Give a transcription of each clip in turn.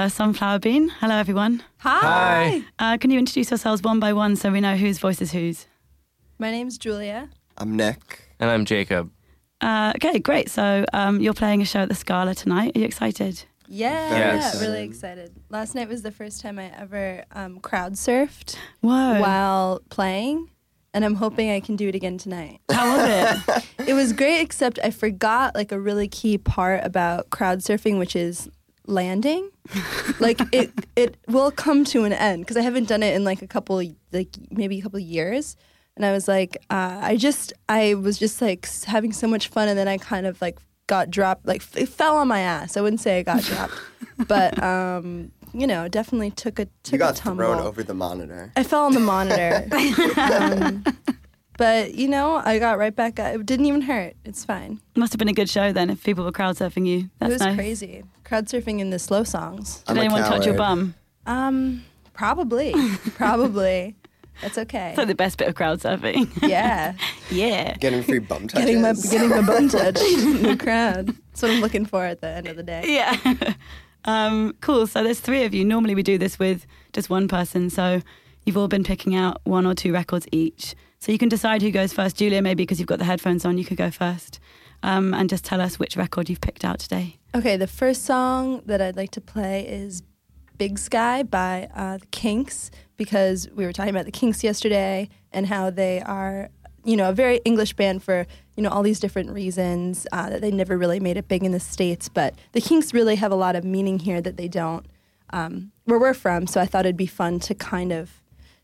Uh, Sunflower Bean. Hello, everyone. Hi. Uh, can you introduce yourselves one by one so we know whose voice is whose? My name's Julia. I'm Nick. And I'm Jacob. Uh, okay, great. So um, you're playing a show at the Scala tonight. Are you excited? Yeah, Very yeah, really excited. Last night was the first time I ever um, crowd surfed Whoa. while playing, and I'm hoping I can do it again tonight. How was it? it was great, except I forgot like a really key part about crowd surfing, which is landing. like it, it will come to an end because I haven't done it in like a couple, like maybe a couple years. And I was like, uh, I just, I was just like having so much fun, and then I kind of like got dropped, like f- it fell on my ass. I wouldn't say I got dropped, but um, you know, definitely took a took You got a tumble. thrown over the monitor. I fell on the monitor. um, but you know, I got right back up. It didn't even hurt. It's fine. Must have been a good show then if people were crowd surfing you. That's it was nice. crazy. Crowd surfing in the slow songs. Did I'm a anyone touch your bum? Um, probably, probably. That's okay. It's like the best bit of crowd surfing. Yeah, yeah. Getting free bum touches. getting my getting my bum touched in the crowd. That's what I'm looking for at the end of the day. Yeah. um, cool. So there's three of you. Normally we do this with just one person. So you've all been picking out one or two records each. So you can decide who goes first. Julia, maybe because you've got the headphones on, you could go first. Um, and just tell us which record you've picked out today. Okay, the first song that I'd like to play is Big Sky by uh, the Kinks because we were talking about the Kinks yesterday and how they are, you know, a very English band for, you know, all these different reasons uh, that they never really made it big in the States. But the Kinks really have a lot of meaning here that they don't um, where we're from. So I thought it'd be fun to kind of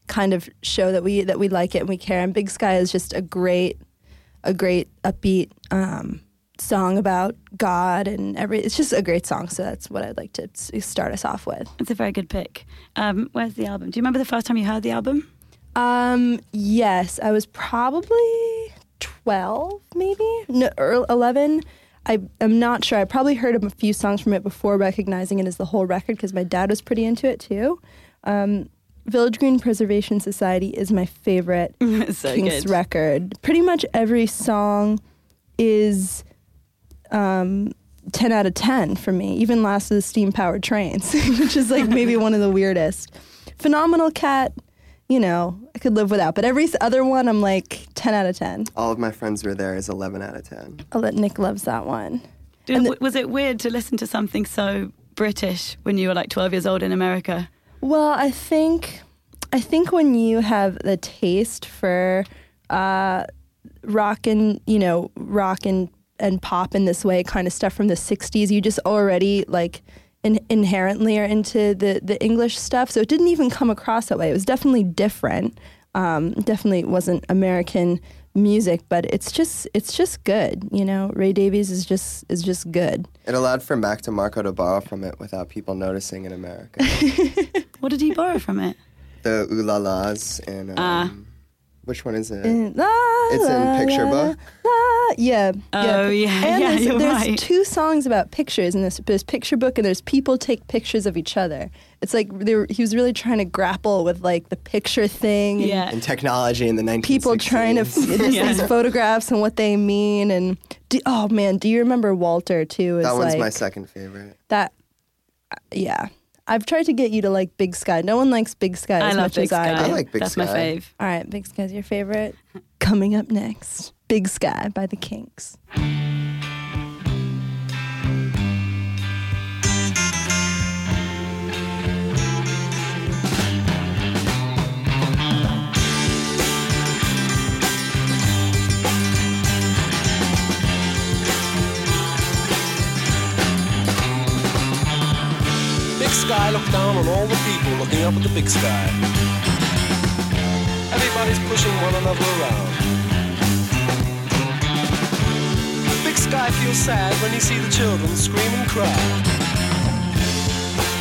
kind of show that we that we like it and we care. And Big Sky is just a great a great upbeat um, song about God and every. It's just a great song. So that's what I'd like to start us off with. It's a very good pick. Um, where's the album? Do you remember the first time you heard the album? Um, yes, I was probably twelve, maybe no, eleven. I am not sure. I probably heard a few songs from it before recognizing it as the whole record because my dad was pretty into it too. Um, Village Green Preservation Society is my favorite it's so Kinks good. record. Pretty much every song is um, 10 out of 10 for me, even Last of the Steam Powered Trains, which is like maybe one of the weirdest. Phenomenal Cat, you know, I could live without, but every other one I'm like 10 out of 10. All of my friends were there is 11 out of 10. I'll let Nick loves that one. Did- the- was it weird to listen to something so British when you were like 12 years old in America? Well, I think I think when you have the taste for uh, rock and you know rock and and pop in this way, kind of stuff from the '60s, you just already like in, inherently are into the the English stuff. So it didn't even come across that way. It was definitely different. Um, definitely wasn't American music, but it's just it's just good. You know, Ray Davies is just is just good. It allowed for Mac DeMarco to borrow from it without people noticing in America. What did he borrow from it? the Ooh La Las and um, Ah. Which one is it? La, It's in Picture la, Book? la. Yeah. Oh, yeah, And yeah, there's, you're there's right. two songs about pictures in this. There's Picture Book and there's People Take Pictures of Each Other. It's like they were, he was really trying to grapple with like the picture thing. and Yeah. And technology in the 1960s. People trying to f- just Yeah. these photographs and what they mean and do, oh man, do you remember Walter too? Is That one's like, my second favorite. that. uh, Yeah, I've tried to get you to like Big Sky. No one likes Big Sky I as love much Big as I do. I like Big That's my Sky. fave. All right, Big Sky's your favorite. Coming up next, Big Sky by the Kinks. sky, look down on all the people looking up at the big sky. Everybody's pushing one another around. The big sky feels sad when you see the children scream and cry.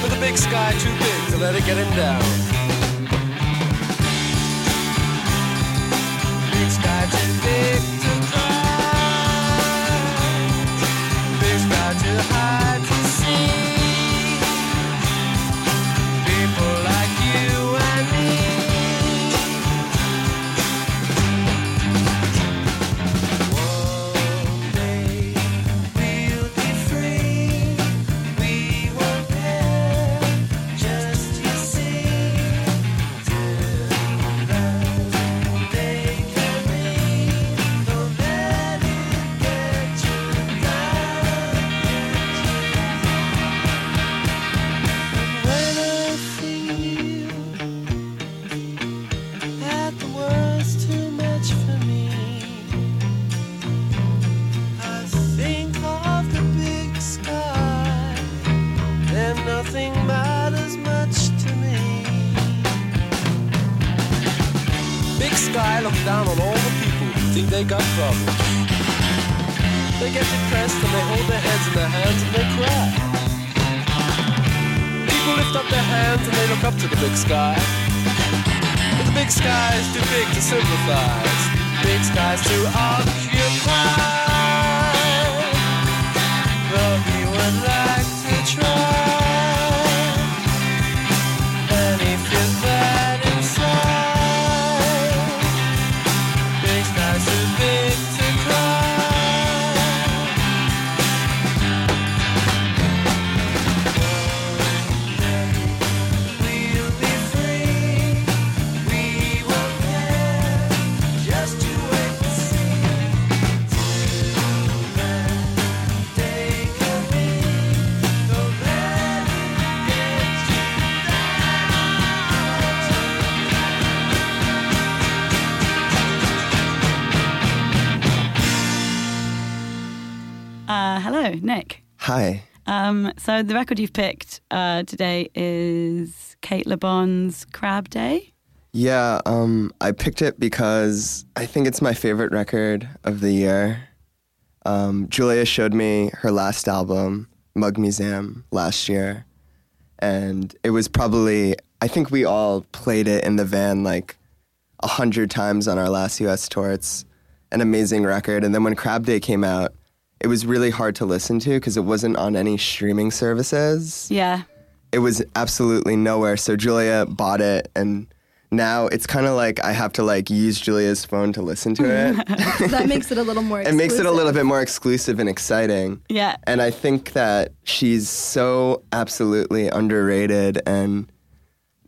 But the big sky too big to let it get him down. Big sky too big to cry. Big sky too high. Um, so the record you've picked uh, today is Cate Le Bon's Crab Day. Yeah, um, I picked it because I think it's my favorite record of the year. Um, Julia showed me her last album, Mug Museum, last year. And it was probably, I think we all played it in the van like a hundred times on our last US tour. It's an amazing record. And then when Crab Day came out, it was really hard to listen to because it wasn't on any streaming services Yeah. it was absolutely nowhere. So Julia bought it, and now it's kind of like I have to like use Julia's phone to listen to it. that makes it a little more. it makes it a little bit more exclusive and exciting. Yeah. And I think that she's so absolutely underrated, and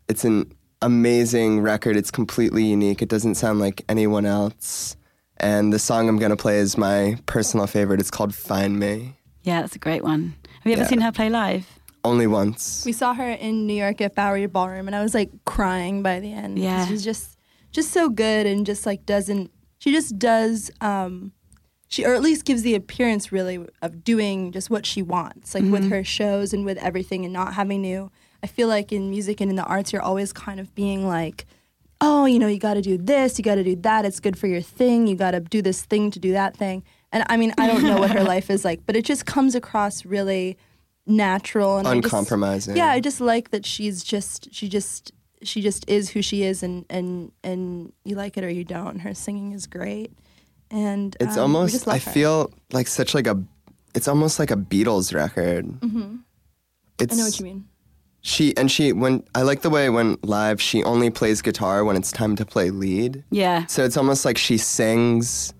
it's an amazing record. It's completely unique. It doesn't sound like anyone else. And the song I'm going to play is my personal favorite. It's called Find Me. Yeah, that's a great one. Have you ever Yeah. seen her play live? Only once. We saw her in New York at Bowery Ballroom, and I was like crying by the end. Yeah. she's just just so good, and just like doesn't she just does um, she or at least gives the appearance really of doing just what she wants, like with her shows and with everything, and not having to. I feel like in music and in the arts, you're always kind of being like, oh, you know, you got to do this, you got to do that. It's good for your thing. You got to do this thing to do that thing. And I mean, I don't know what her life is like, but it just comes across really natural and I just- Uncompromising. yeah, I just like that she's just she just she just is who she is, and and and you like it or you don't. Her singing is great, and It's um, almost. just I her. feel like such like a. It's almost like a Beatles record. Mhm. It's, I know what you mean. She and she when I like the way when live she only plays guitar when it's time to play lead. Yeah. So it's almost like she sings,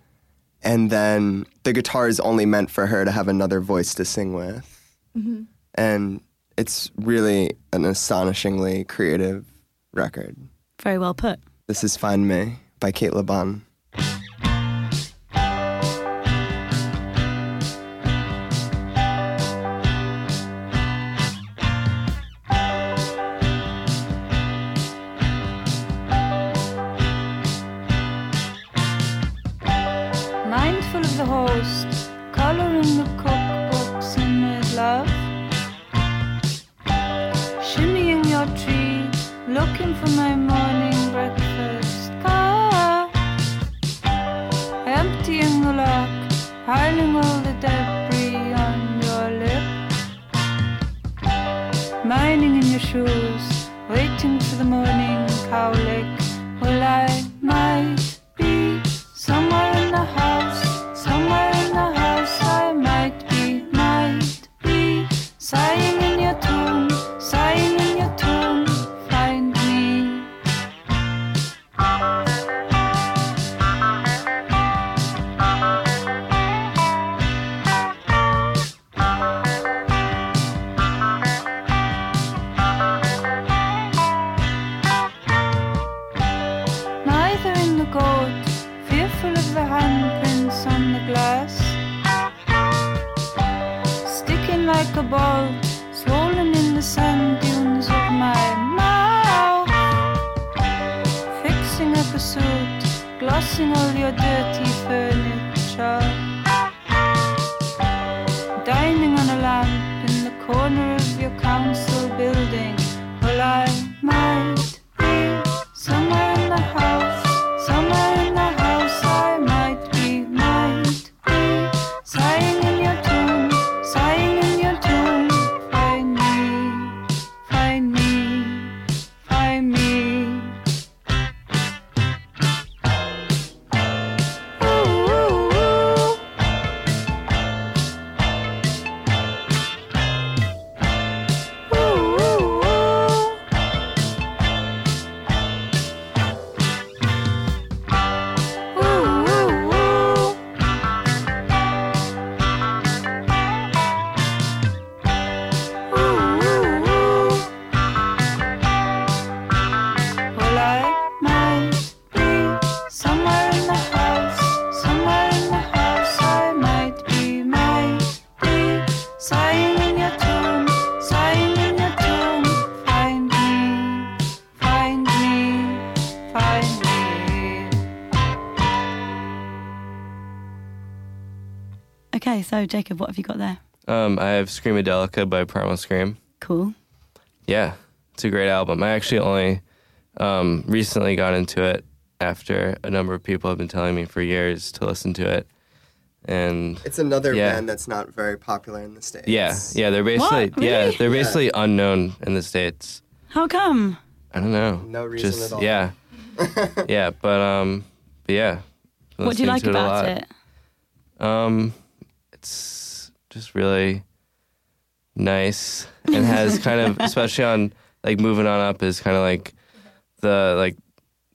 and then the guitar is only meant for her to have another voice to sing with. Mm-hmm. And it's really an astonishingly creative record. Very well put. This is Find Me by Cate Le Bon. So Jacob, what have you got there? Um, I have Screamadelica by Primal Scream. Cool. Yeah, it's a great album. I actually only um, recently got into it after a number of people have been telling me for years to listen to it. And It's another Yeah. band that's not very popular in the states. yeah, yeah, they're basically What? yeah, Really? they're Yeah. basically unknown in the states. How come? I don't know. No reason Just at all. yeah, yeah, but um, but yeah. What do you like to a about it? Um, it's just really nice and has kind of, especially on like moving on up, is kind of like the like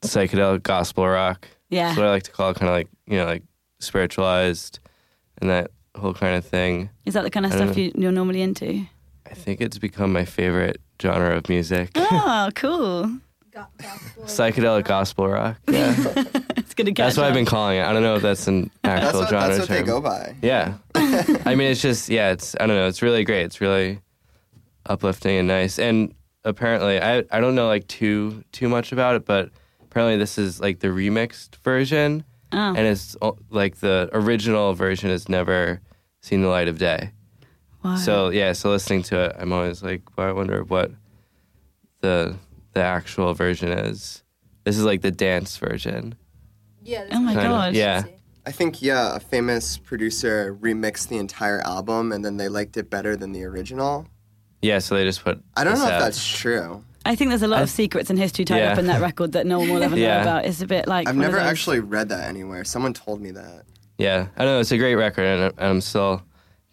psychedelic gospel rock. Yeah. That's what I like to call it, kind of like you know like spiritualized and that whole kind of thing. Is that the kind of I stuff know. you, you're normally into? I think it's become my favorite genre of music. Oh, cool. Psychedelic gospel rock. Yeah, It's gonna get. that's what I've been calling it. I don't know if that's an That's actual what, genre that's what they go by. Yeah. I mean, it's just, yeah, it's, I don't know, it's really great. It's really uplifting and nice. And apparently, I, I don't know like too, too much about it, but apparently this is like the remixed version. Oh. And it's uh, like the original version has never seen the light of day. Wow. So, yeah, so listening to it, I'm always like, well, I wonder what the, the actual version is. This is like the dance version. Yeah. Oh my Kind of, god. yeah. I think yeah, a famous producer remixed the entire album and then they liked it better than the original. Yeah, so they just put. I don't this know if that's true. I think there's a lot I- of secrets and history tied Yeah. up in that record that no one will ever know about. It's a bit like I've never actually read that anywhere. Someone told me that. Yeah, I know. It's a great record, and I- I'm still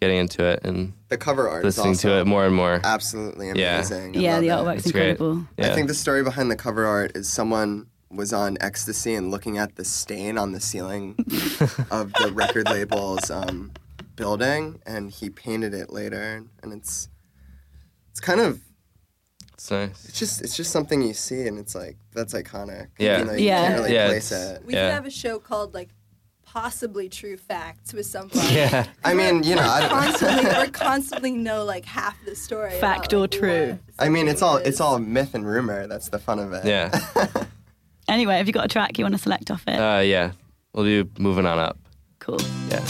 getting into it and The cover art listening is also to it more and more. absolutely amazing. Yeah, Yeah, love the artwork's It's great. incredible. Yeah. I think the story behind the cover art is someone was on ecstasy and looking at the stain on the ceiling of the record label's um, building, and he painted it later, and it's it's kind of it's nice. it's just it's just something you see, and it's like that's iconic. Yeah. even though you Yeah. can't really Yeah, place it. We Yeah. could have a show called like possibly true facts with somebody. Yeah, I mean, you know, I don't. constantly or constantly know like half the story. Fact about, or like, true? I mean, it's all it's all myth and rumor. That's the fun of it. yeah, Anyway, have you got a track you want to select off it? uh, yeah. We'll do moving on up. cool. Yeah.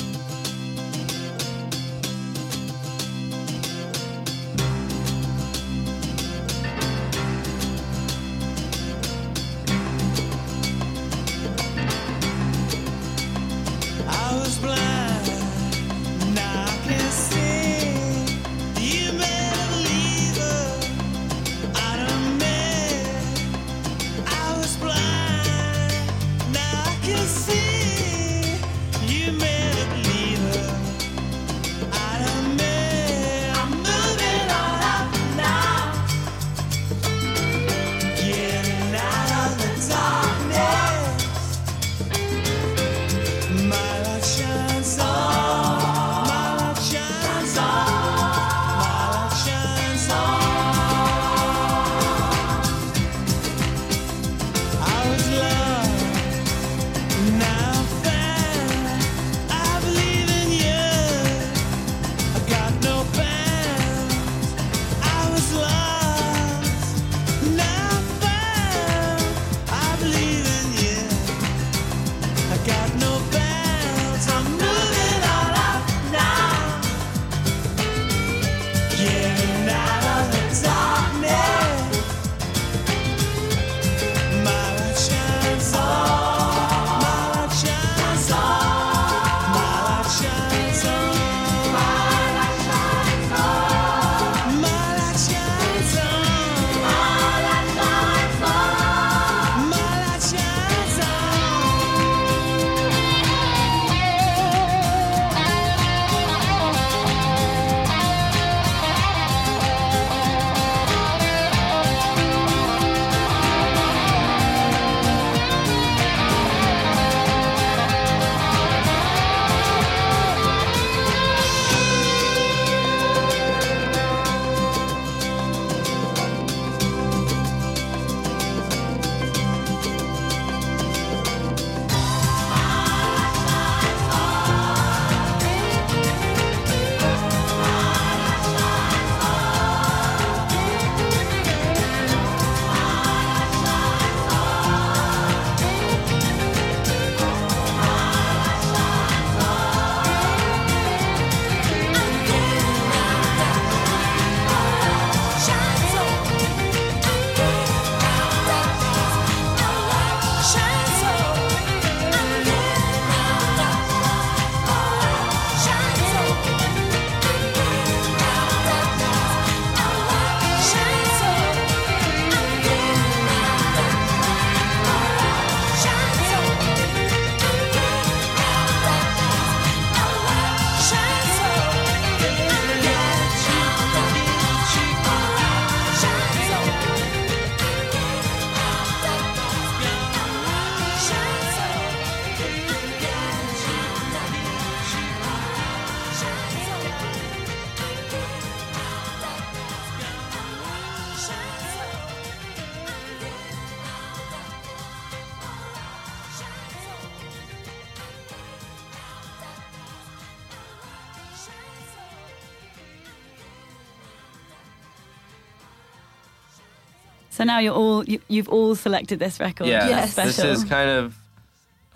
Now you're all you, you've all selected this record. Yeah, Yes. this is kind of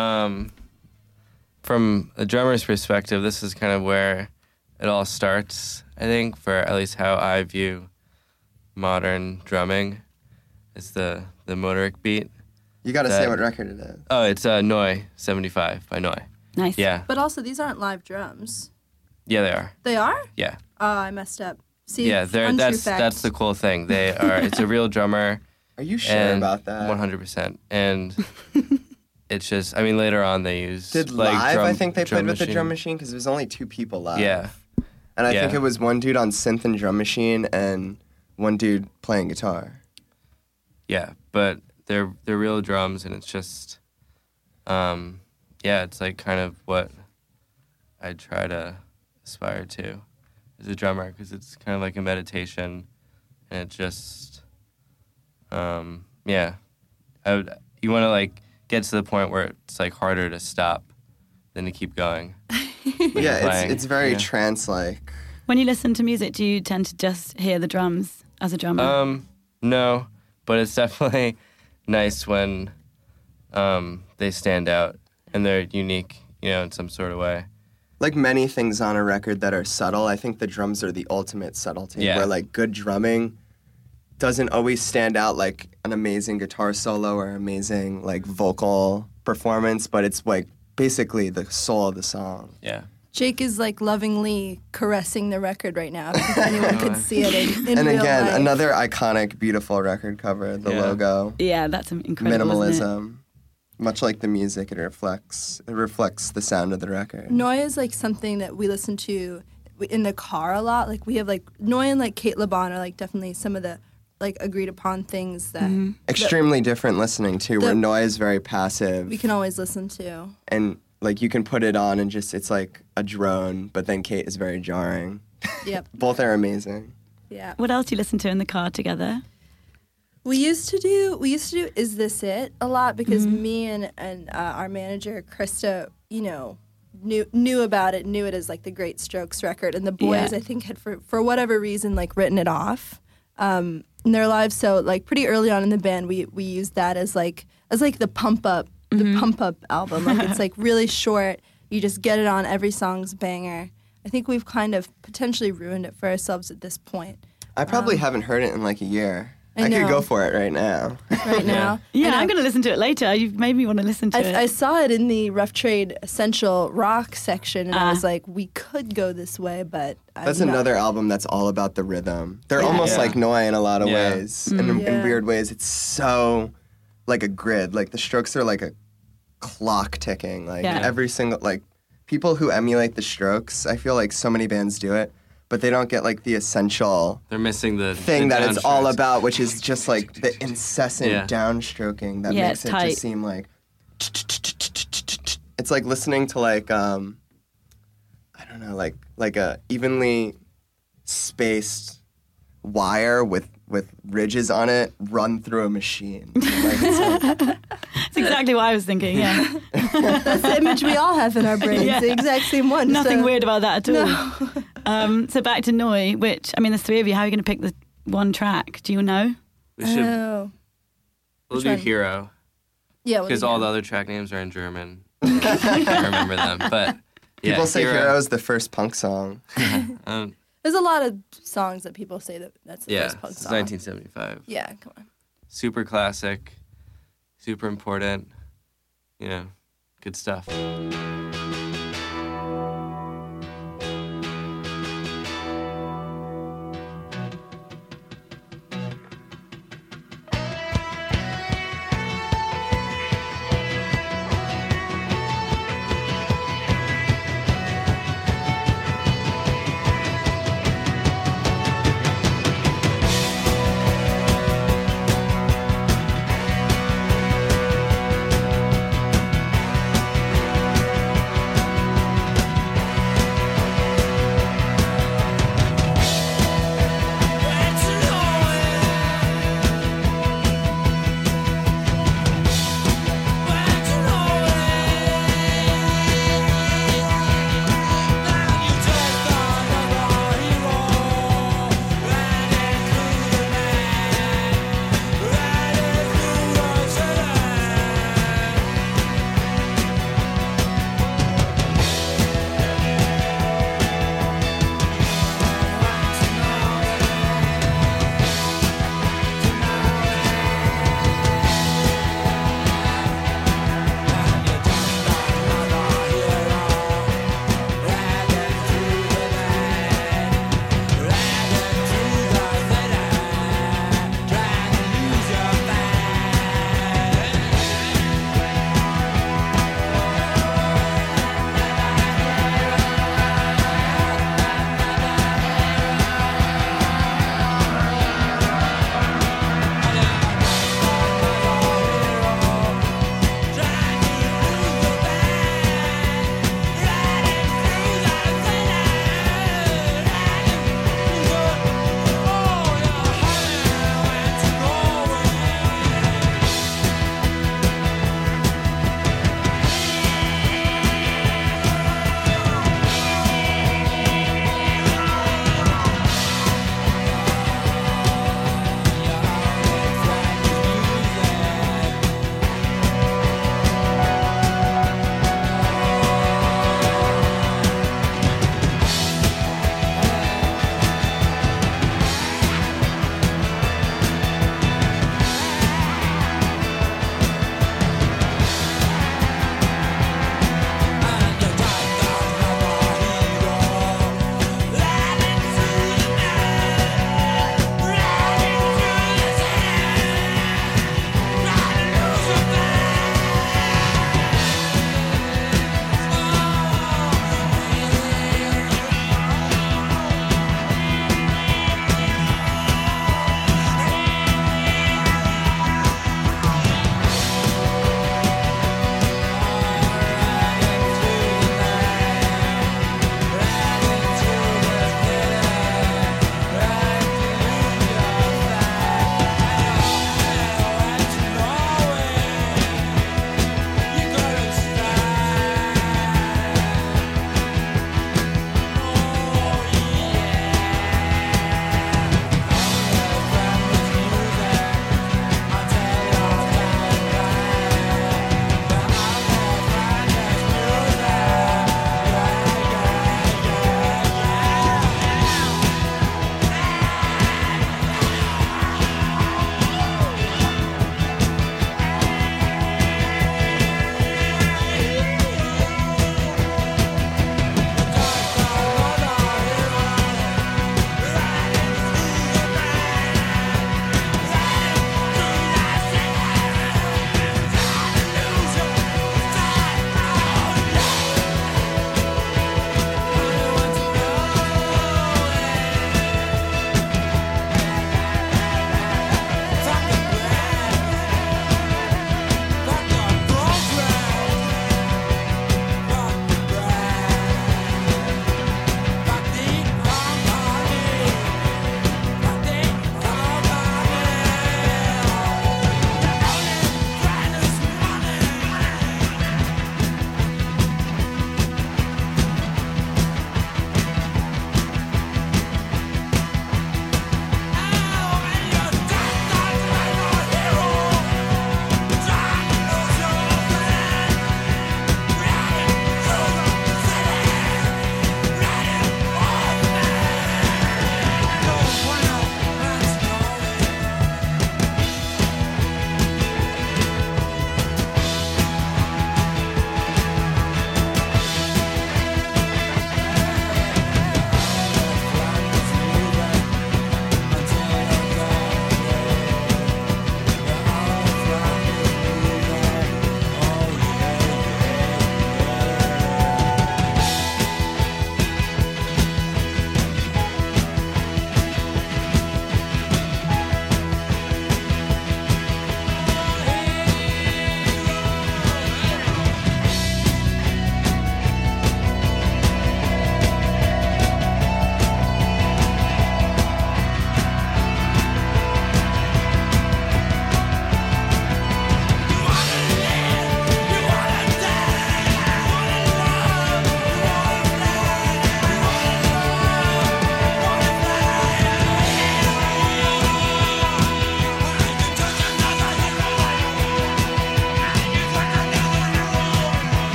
um, from a drummer's perspective. This is kind of where it all starts. I think for at least how I view modern drumming is the the motorik beat. You got to say what record it is. Oh, it's uh, Neu! seventy five by Noi. nice. Yeah, But also, these aren't live drums. yeah, they are. They are? Yeah, Oh, I messed up. See, yeah, they're that's fact. that's the cool thing. They are. It's a real drummer. Are you sure and about that? One hundred percent. And it's just. I mean, later on they use Did like live? drum- I think they played with the drum machine because it was only two people live. Yeah, and I think it was one dude on synth and drum machine and one dude playing guitar. yeah, but they're they're real drums, and it's just, um, yeah, it's like kind of what I try to aspire to as a drummer because it's kind of like a meditation, and it just, um, yeah, I would you want to like get to the point where it's like harder to stop than to keep going. yeah, it's it's very Yeah. trance-like. When you listen to music, do you tend to just hear the drums as a drummer? Um, no, but it's definitely nice when um, they stand out and they're unique, you know, in some sort of way. Like many things on a record that are subtle, I think the drums are the ultimate subtlety. Yeah. Where like good drumming doesn't always stand out like an amazing guitar solo or amazing like vocal performance, but it's like basically the soul of the song. Yeah. Jake is like lovingly caressing the record right now. If anyone could see it in, in and real again, life. another iconic, beautiful record cover, the Yeah. logo. yeah, that's incredible. Isn't it? minimalism. Much like the music, it reflects it reflects the sound of the record. Neu! is like something that we listen to in the car a lot. Like we have like Neu! and like Cate Le Bon are like definitely some of the like agreed upon things that mm-hmm. Extremely different listening to where the- Neu! is very passive, we can always listen to. and like you can put it on and just it's like a drone, but then Cate is very jarring. Yep. Both are amazing. Yeah. What else do you listen to in the car together? We used to do we used to do is this it a lot because me and and uh, our manager Krista, you know, knew knew about it, knew it as like the Great Strokes record, and the boys Yeah. I think had for for whatever reason like written it off um, in their lives. So like pretty early on in the band, we we used that as like as like the pump up the pump up album. Like it's like really short. You just get it on. Every song's banger. I think we've kind of potentially ruined it for ourselves at this point. I probably haven't heard it in like a year. I I, could go for it right now. Right now, Yeah, And I'm going to listen to it later. You've made me want to listen to it. I, I saw it in the Rough Trade Essential Rock section, and I Ah. was like, we could go this way, but I'm That's not. another album that's all about the rhythm. They're Yeah. almost Yeah. like Neu! in a lot of Yeah. ways. And in, in weird ways, it's so like a grid. Like the strokes are like a clock ticking. Like Yeah. every single like people who emulate the strokes, I feel like so many bands do it, but they don't get like the essential They're missing the thing the that it's all about, which is just like the incessant Yeah. downstroking that Yeah, makes it tight. just seem like it's like listening to like um I don't know, like like a evenly spaced wire with with ridges on it run through a machine. Like, it's like- That's exactly what I was thinking. Yeah, That's the image we all have in our brains, Yeah. the exact same one. nothing so- weird about that at all. Um, so back to Neu!, which I mean, there's three of you. How are you going to pick the one track? Do you know? We should Oh, we'll which do one? Hero yeah. well, because yeah. all the other track names are in German. I can't remember them, but yeah, people say Hero. Hero is the first punk song. Um, There's a lot of songs that people say that that's the yeah, first punk song. it's song. 1975. Yeah, come on. Super classic, super important. You know, good stuff.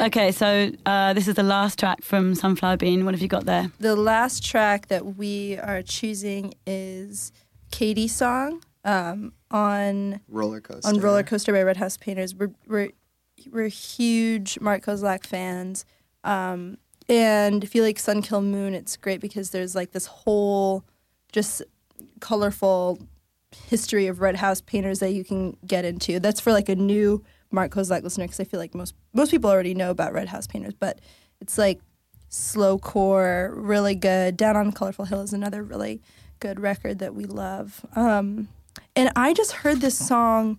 Okay, so uh, this is the last track from Sunflower Bean. What have you got there? The last track that we are choosing is Katy's song um, on Roller coaster. on Roller Coaster by Red House Painters. We're we're we're huge Mark Kozelek fans, um, and if you like Sun Kil Moon, it's great because there's like this whole just colorful history of Red House Painters that you can get into. That's for like a new Mark Kozelek listener because I feel like most most people already know about Red House Painters, but it's like slow core, really good. Down on Colorful Hill is another really good record that we love. Um, and I just heard this song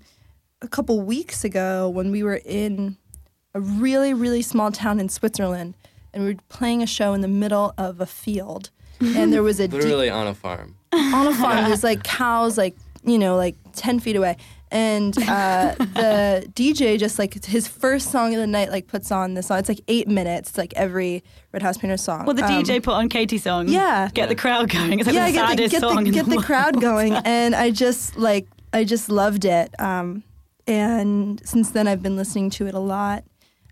a couple weeks ago when we were in a really, really small town in Switzerland, and we were playing a show in the middle of a field, and there was a Literally on a farm. on a farm. There's like cows, like you know, like ten feet away, and uh, the DJ just like his first song of the night, like puts on this song. It's like eight minutes, It's like every Red House Painter song. Well, the Um, DJ put on Katy's song. Yeah. Get the crowd going. It's like yeah, the get the, get song the, in get the, the world. crowd going, and I just like I just loved it. Um, and since then, I've been listening to it a lot,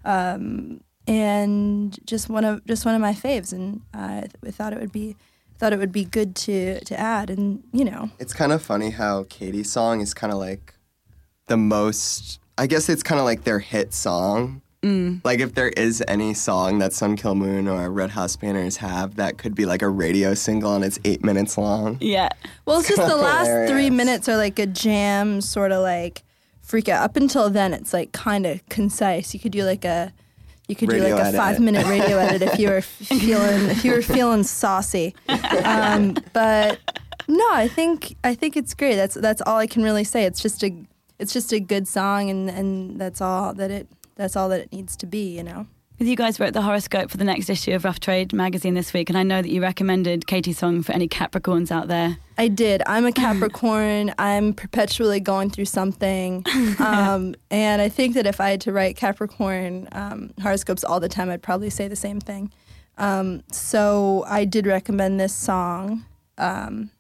um, and just one of just one of my faves. And I thought it would be thought it would be good to to add. And you know, It's kind of funny how Katy's song is kind of like the most. I guess it's kind of like their hit song. Mm. Like if there is any song that Sun Kil Moon or Red House Painters have that could be like a radio single and it's eight minutes long. Yeah. well, it's just the last three minutes are like a jam, sort of like freak out. Up until then, it's like kind of concise. You could do like a you could do like a edit. five minute radio edit if you were feeling if you were feeling saucy. Um, but no, I think I think it's great. That's that's all I can really say. It's just a it's just a good song, and and that's all that it that's all that it needs to be. You know. You guys wrote the horoscope for the next issue of Rough Trade magazine this week, and I know that you recommended Katy's song for any Capricorns out there. I did. I'm a Capricorn. I'm perpetually going through something. Um, and I think that if I had to write Capricorn um, horoscopes all the time, I'd probably say the same thing. Um, so I did recommend this song um,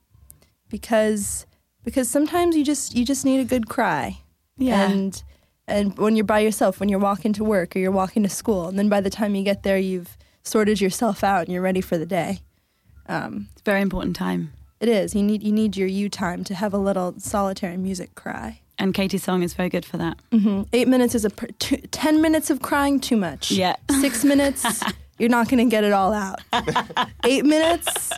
because because sometimes you just you just need a good cry. Yeah. And and when you're by yourself, when you're walking to work or you're walking to school, and then by the time you get there, you've sorted yourself out and you're ready for the day. Um, It's a very important time. it is. You need you need your you time to have a little solitary music cry. And Katy's song is very good for that. hmm Eight minutes is a per, two, ten minutes of crying too much. Yeah. Six minutes, you're not going to get it all out. Eight minutes,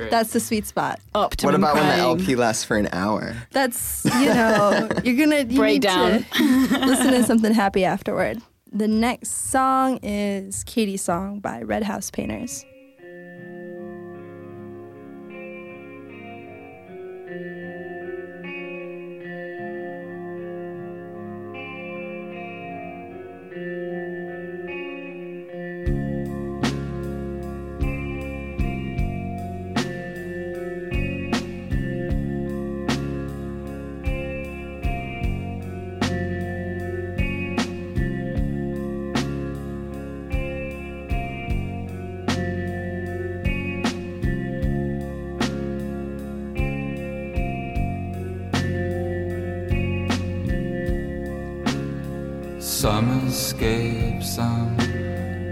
great. that's the sweet spot. Optimum What about when the. LP lasts for an hour? That's you know you're gonna you Break need down. to listen to something happy afterward. The next song is Katy's song by Red House Painters. Escape, some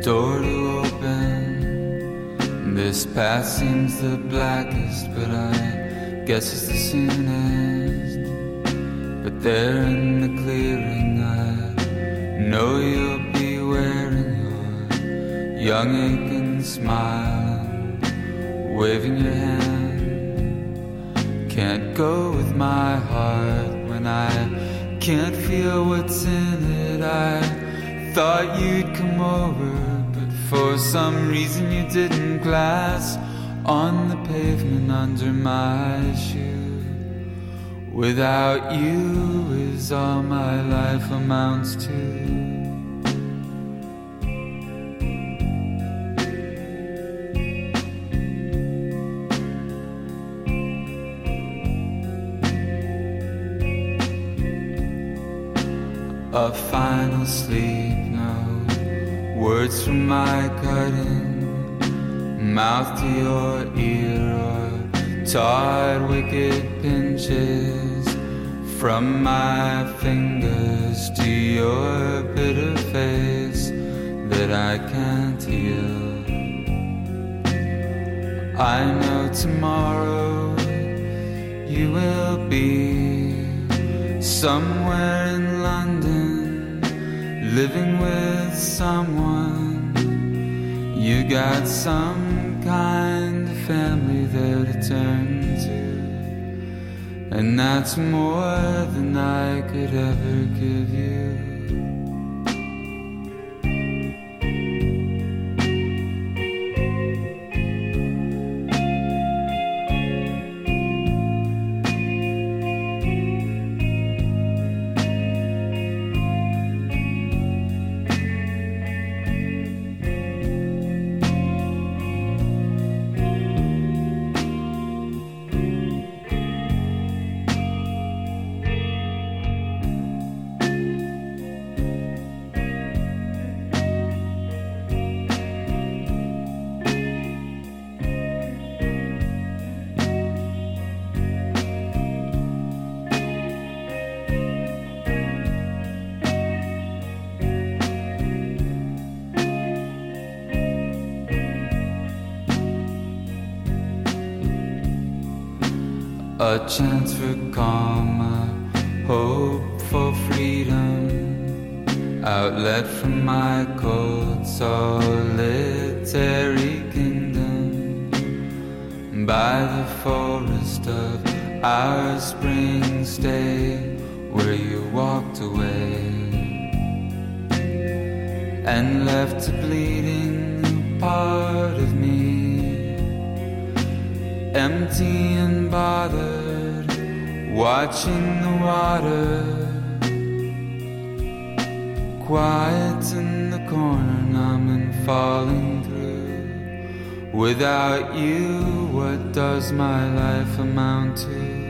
door to open. This path seems the blackest, but I guess it's the soonest. But there in the clearing, I know you'll be wearing your young aching smile, waving your hand. Can't go with my heart when I can't feel what's in it. I thought you'd come over, but for some reason you didn't. Glass on the pavement under my shoe. Without you is all my life amounts to. a final sleep. Words from my cutting mouth to your ear, or tired wicked pinches from my fingers to your bitter face. that I can't heal. I know tomorrow you will be somewhere living with someone. You got some kind of family there to turn to, and that's more than I could ever give you. A chance for calm, a hope for freedom, outlet from my cold solitary kingdom. By the forest of our spring stay, where you walked away. And left a bleeding part of me. Empty and bothered, watching the water. Quiet in the corner, numb and falling through. Without you, what does my life amount to?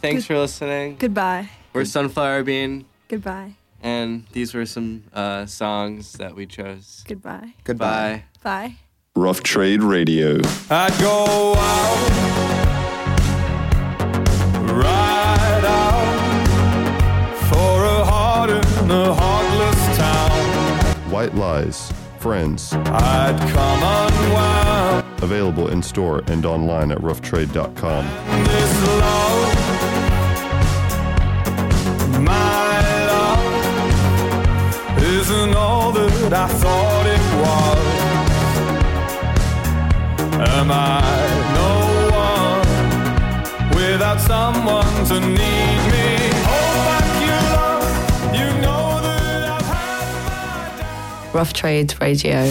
Thanks for listening. Goodbye. We're Sunflower Bean, Goodbye. and these were some uh, songs that we chose. Goodbye. Goodbye. Bye. Bye. Rough Trade Radio. I'd go out, ride out for a heart in a heartless town. White Lies. Friends. I'd come unwound. Available in store and online at roughtrade.com. This love, isn't all that I thought it was. Am I no one without someone to need me? Oh, Doubts. Rough Trades Radio.